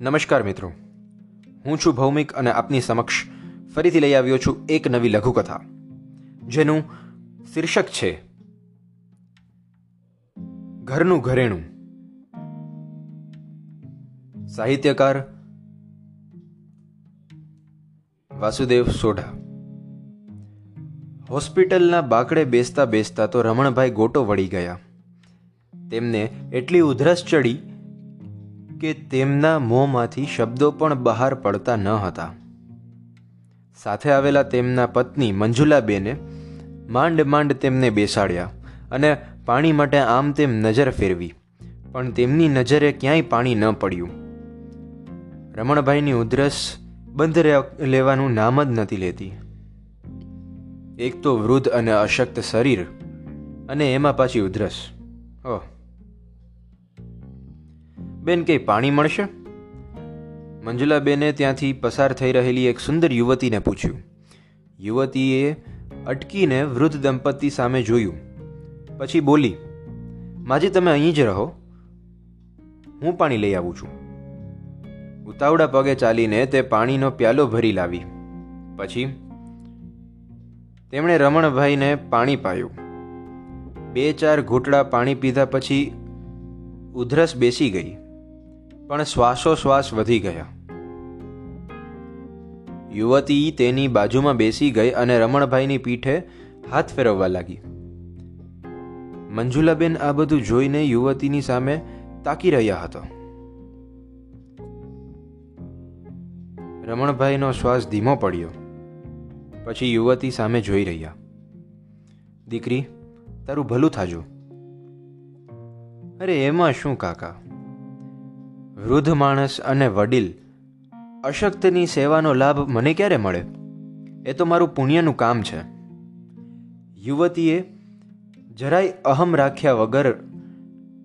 નમસ્કાર મિત્રો. હું છું ભૌમિક અને આપની સમક્ષ ફરીથી લઈ આવ્યો છું એક નવી લઘુકથા, જેનું શીર્ષક છે, ઘરનું ઘરેણું. સાહિત્યકાર વાસુદેવ સોઢા. હોસ્પિટલના બાકડે બેસતા બેસતા તો રમણભાઈ ગોટો વળી ગયા. તેમને એટલી ઉધરસ ચડી કે તેમના મોંમાંથી શબ્દો પણ બહાર પડતા ન હતા. સાથે આવેલા તેમના પત્ની મંજુલાબેને માંડ માંડ તેમને બેસાડ્યા અને પાણી માટે આમ તેમ નજર ફેરવી, પણ તેમની નજરે ક્યાંય પાણી ન પડ્યું. રમણભાઈની ઉધરસ બંધ લેવાનું નામ જ નથી લેતી. એક તો વૃદ્ધ અને અશક્ત શરીર અને એમાં પાછી ઉધરસ. ઓહ. બેન, કંઈ પાણી મળશે? મંજુલાબેને ત્યાંથી પસાર થઈ રહેલી એક સુંદર યુવતીને પૂછ્યું. યુવતીએ અટકીને વૃદ્ધ દંપતી સામે જોયું. પછી બોલી, માજી તમે અહીં જ રહો. હું પાણી લઈ આવું છું. ઉતાવળા પગે ચાલીને તે પાણીનો પ્યાલો ભરી લાવી. પછી, તેમણે રમણભાઈને પાણી પાયું. બે ચાર ઘૂંટડા પાણી પીધા પછી ઉધરસ બેસી ગઈ. પણ શ્વાસોશ્વાસ વધી ગયા. યુવતી તેની બાજુમાં બેસી ગઈ અને રમણભાઈની પીઠે હાથ ફેરવવા લાગી. મંજુલાબેન આ બધું જોઈને યુવતીની સામે તાકી રહ્યા હતા. રમણભાઈનો શ્વાસ ધીમો પડ્યો. પછી યુવતી સામે જોઈ રહ્યા. દીકરી, તારું ભલું થાજો. અરે, એમાં શું કાકા? વૃદ્ધ માણસ અને વડીલ અશક્તની સેવાનો લાભ મને ક્યારે મળે? એ તો મારું પુણ્યનું કામ છે. યુવતીએ જરાય અહમ રાખ્યા વગર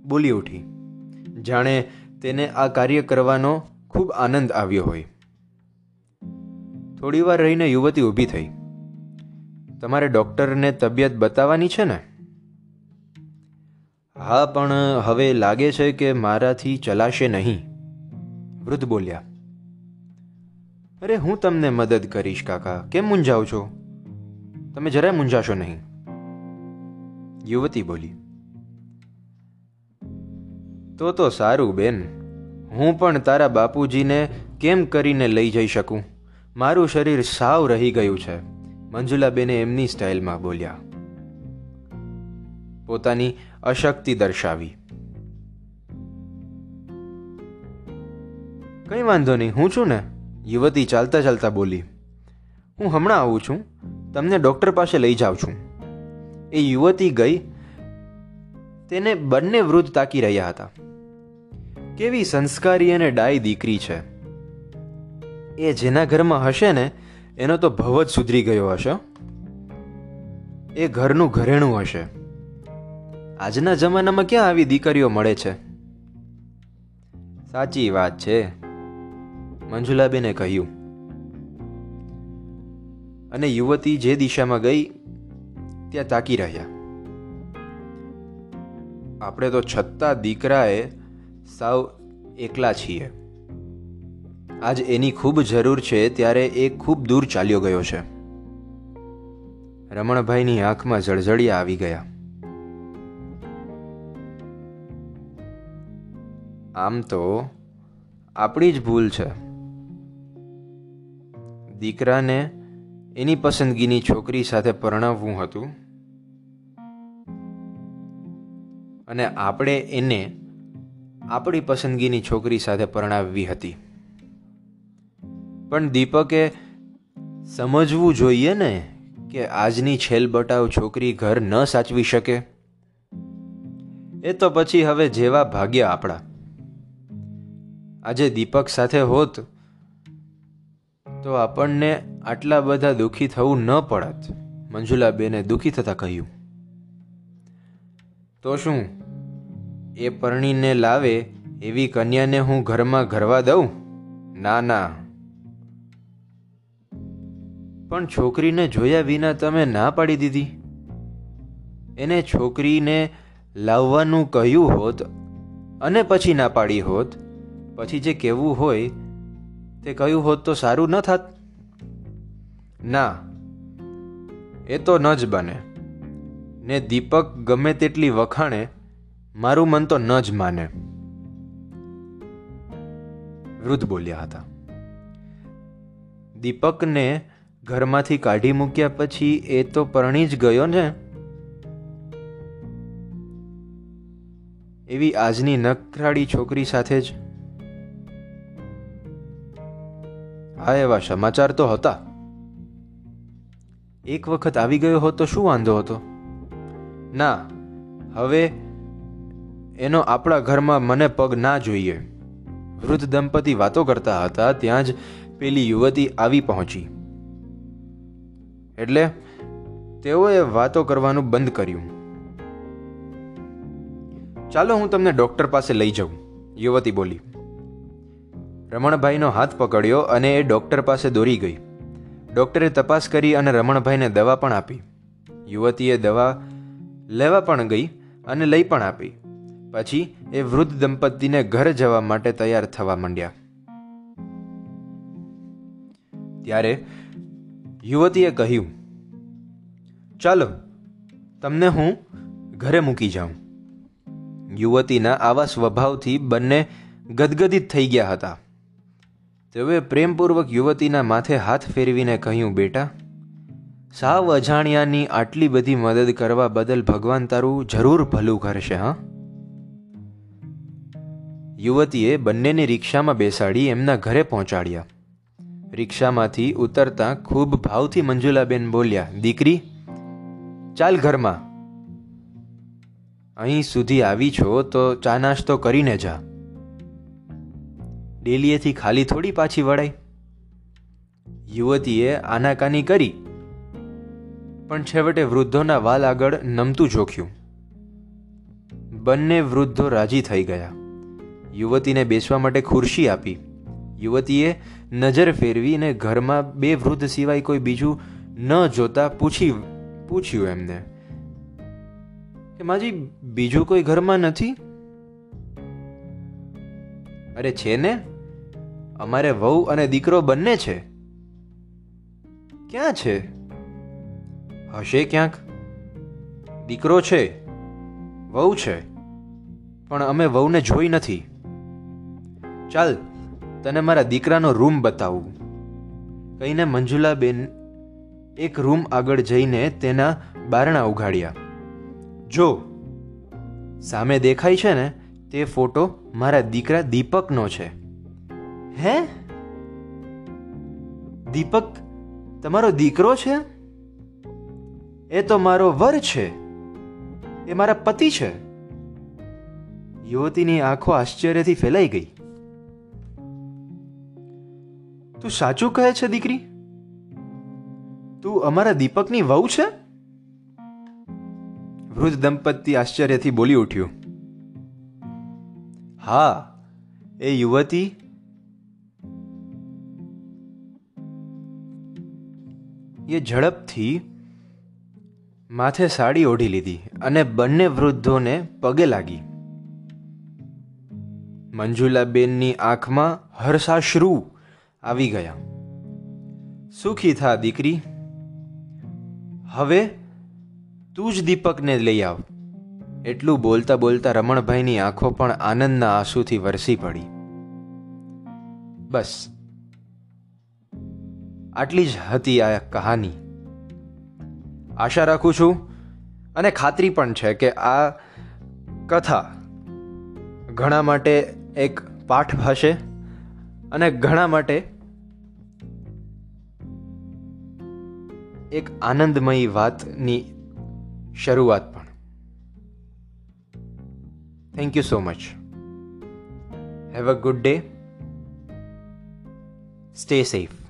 બોલી ઉઠી. જાણે તેને આ કાર્ય કરવાનો ખૂબ આનંદ આવ્યો હોય. થોડીવાર રહીને યુવતી ઊભી થઈ. તમારે ડૉક્ટરને તબિયત બતાવવાની છે ને? હા, પણ હવે લાગે છે કે મારાથી ચલાશે નહીં. વૃદ્ધ બોલ્યા, અરે, હું તમને મદદ કરીશ, કાકા. કેમ મૂંઝાવ છો? તમે જરાય મૂંઝાશો નહીં. યુવતી બોલી, તો તો સારું, બેન. હું પણ તારા બાપુજીને કેમ કરીને લઈ જઈ શકું? મારું શરીર સાવ રહી ગયું છે. મંજુલાબેને એમની સ્ટાઇલમાં બોલ્યા, પોતાની અશક્તિ દર્શાવી. કંઈ વાંધો નહીં, હું છું ને, યુવતી ચાલતા ચાલતા બોલી. હું હમણાં આવું છું, તમને ડૉક્ટર પાસે લઈ જાઉં છું. એ યુવતી ગઈ, તેને બંને વૃદ્ધ તાકી રહ્યા હતા. કેવી સંસ્કારી અને ડાય દીકરી છે. એ જેના ઘરમાં હશે ને, એનો તો ભવ જ સુધરી ગયો હશે. એ ઘરનું ઘરેણું હશે. આજના જમાનામાં ક્યાં આવી દીકરીઓ મળે છે? સાચી વાત છે, મંજુલાબેને કહ્યું. અને યુવતી જે દિશામાં ગઈ, ત્યાં તાકી રહ્યા. આપણે તો છતાં દીકરાએ સાવ એકલા છીએ. આજ એની ખૂબ જરૂર છે, ત્યારે એ ખૂબ દૂર ચાલ્યો ગયો છે. રમણભાઈની આંખમાં જળજળિયા આવી ગયા. આમ તો આપણી જ ભૂલ છે. દીકરાને એની પસંદગીની છોકરી સાથે પરણાવવું હતું. અને આપણે એને આપણી પસંદગીની છોકરી સાથે પરણાવવી હતી. પણ દીપકે સમજવું જોઈએ ને કે આજની છેલબટાવ છોકરી ઘર ન સાચવી શકે. એ તો પછી હવે જેવા ભાગ્ય આપણા. આજે દીપક સાથે હોત, તો આપણને આટલા બધા દુઃખી થવું ન પડત. મંજુલાબેને દુઃખી થતાં કહ્યું, તો શું, એ પરણીને લાવે એવી કન્યાને હું ઘરમાં ઘરવા દઉં? ના ના. પણ છોકરીને જોયા વિના તમે ના પાડી દીધી. એને છોકરીને લાવવાનું કહ્યું હોત અને પછી ના પાડી હોત પછી જે કહેવું હોય તે કહ્યું હોત તો સારું ન થાત? ના, એ તો ન જ બને. ને દીપક ગમે તેટલી વખાણે, મારું મન તો ન જ માને. વૃદ્ધ બોલ્યા હતા. દીપકને ઘરમાંથી કાઢી મૂક્યા પછી એ તો પરણી જ ગયો ને? એવી આજની નખરાળી છોકરી સાથે જ હા એવા સમાચાર તો હતા. એક વખત આવી ગયો હોત તો શું વાંધો હતો? ના, હવે એનો આપણા ઘરમાં મને પગ ના જોઈએ. વૃદ્ધ દંપતી વાતો કરતા હતા, ત્યાં જ પેલી યુવતી આવી પહોંચી. એટલે તેઓએ વાતો કરવાનું બંધ કર્યું. ચાલો હું તમને ડૉક્ટર પાસે લઈ જાઉં, યુવતી બોલી. રમણભાઈનો હાથ પકડ્યો અને એ ડૉક્ટર પાસે દોરી ગઈ. ડૉક્ટરે તપાસ કરી અને રમણભાઈને દવા પણ આપી. યુવતીએ દવા લેવા પણ ગઈ અને લઈ પણ આપી. પછી એ વૃદ્ધ દંપતીને ઘર જવા માટે તૈયાર થવા માંડ્યા. ત્યારે યુવતીએ કહ્યું, ચાલો, તમને હું ઘરે મૂકી જાઉં. યુવતીના આવા સ્વભાવથી બંને ગદગદિત થઈ ગયા હતા. તેઓએ પ્રેમપૂર્વક યુવતીના માથે હાથ ફેરવીને કહ્યું, બેટા, સાવ અજાણ્યાની આટલી બધી મદદ કરવા બદલ ભગવાન તારું જરૂર ભલું કરશે, હા? યુવતીએ બંનેને રિક્ષામાં બેસાડી એમના ઘરે પહોંચાડ્યા. રિક્ષામાંથી ઉતરતા ખૂબ ભાવથી મંજુલાબેન બોલ્યા, દીકરી, ચાલ ઘરમાં. અહીં સુધી આવી છો તો ચા નાસ્તો કરીને જા. ડેલીએથી ખાલી થોડી પાછી વળાય. યુવતીએ આનાકાની કરી, પણ છેવટે વૃદ્ધોના વાલ આગળ નમતું જોખ્યું. બંને વૃદ્ધો રાજી થઈ ગયા. યુવતીને બેસવા માટે ખુરશી આપી. યુવતીએ નજર ફેરવીને ઘરમાં બે વૃદ્ધ સિવાય કોઈ બીજું ન જોતા પૂછી, પૂછ્યું એમને, કે માજી, બીજું કોઈ ઘરમાં નથી? અરે, છે ને. અમારે વહુ અને દીકરો બંને છે. ક્યાં છે? હશે ક્યાંક? દીકરો છે. વહુ છે. પણ અમે વહુને જોઈ નથી. ચાલ, તને મારા દીકરાનો રૂમ બતાવું. કહીને મંજુલાબેન એક રૂમ આગળ જઈને તેના બારણા ઉઘાડ્યા. જો, સામે દેખાય છે ને, તે ફોટો મારા દીકરા દીપકનો છે. હે? દીપક, તમારો દીકરો છે? એ તો મારો વર છે. એ મારા પતિ છે. યુવતીની આંખો આશ્ચર્યથી ફેલાઈ ગઈ. તું સાચું કહે છે, દીકરી? તું અમારા દીપકની વહુ છે? વૃદ્ધ દંપતી આશ્ચર્યથી બોલી ઉઠ્યું. હા, એ યુવતી એ ઝડપથી માથે સાડી ઓઢી લીધી અને બંને વૃદ્ધોને પગે લાગી. મંજુલાબેનની આંખમાં હર્ષાશ્રુ આવી ગયા. સુખી થા દીકરી. હવે તું જ દીપકને લઈ આવ. એટલું બોલતા બોલતા રમણભાઈની આંખો પણ આનંદના આંસુથી વરસી પડી. બસ. આટલી જ હતી આ કહાની. આશા રાખું છું અને ખાતરી પણ છે કે આ કથા ઘણા માટે એક પાઠ હશે અને ઘણા માટે એક આનંદમયી વાતની શરૂઆત પણ. Thank you so much have a good day stay safe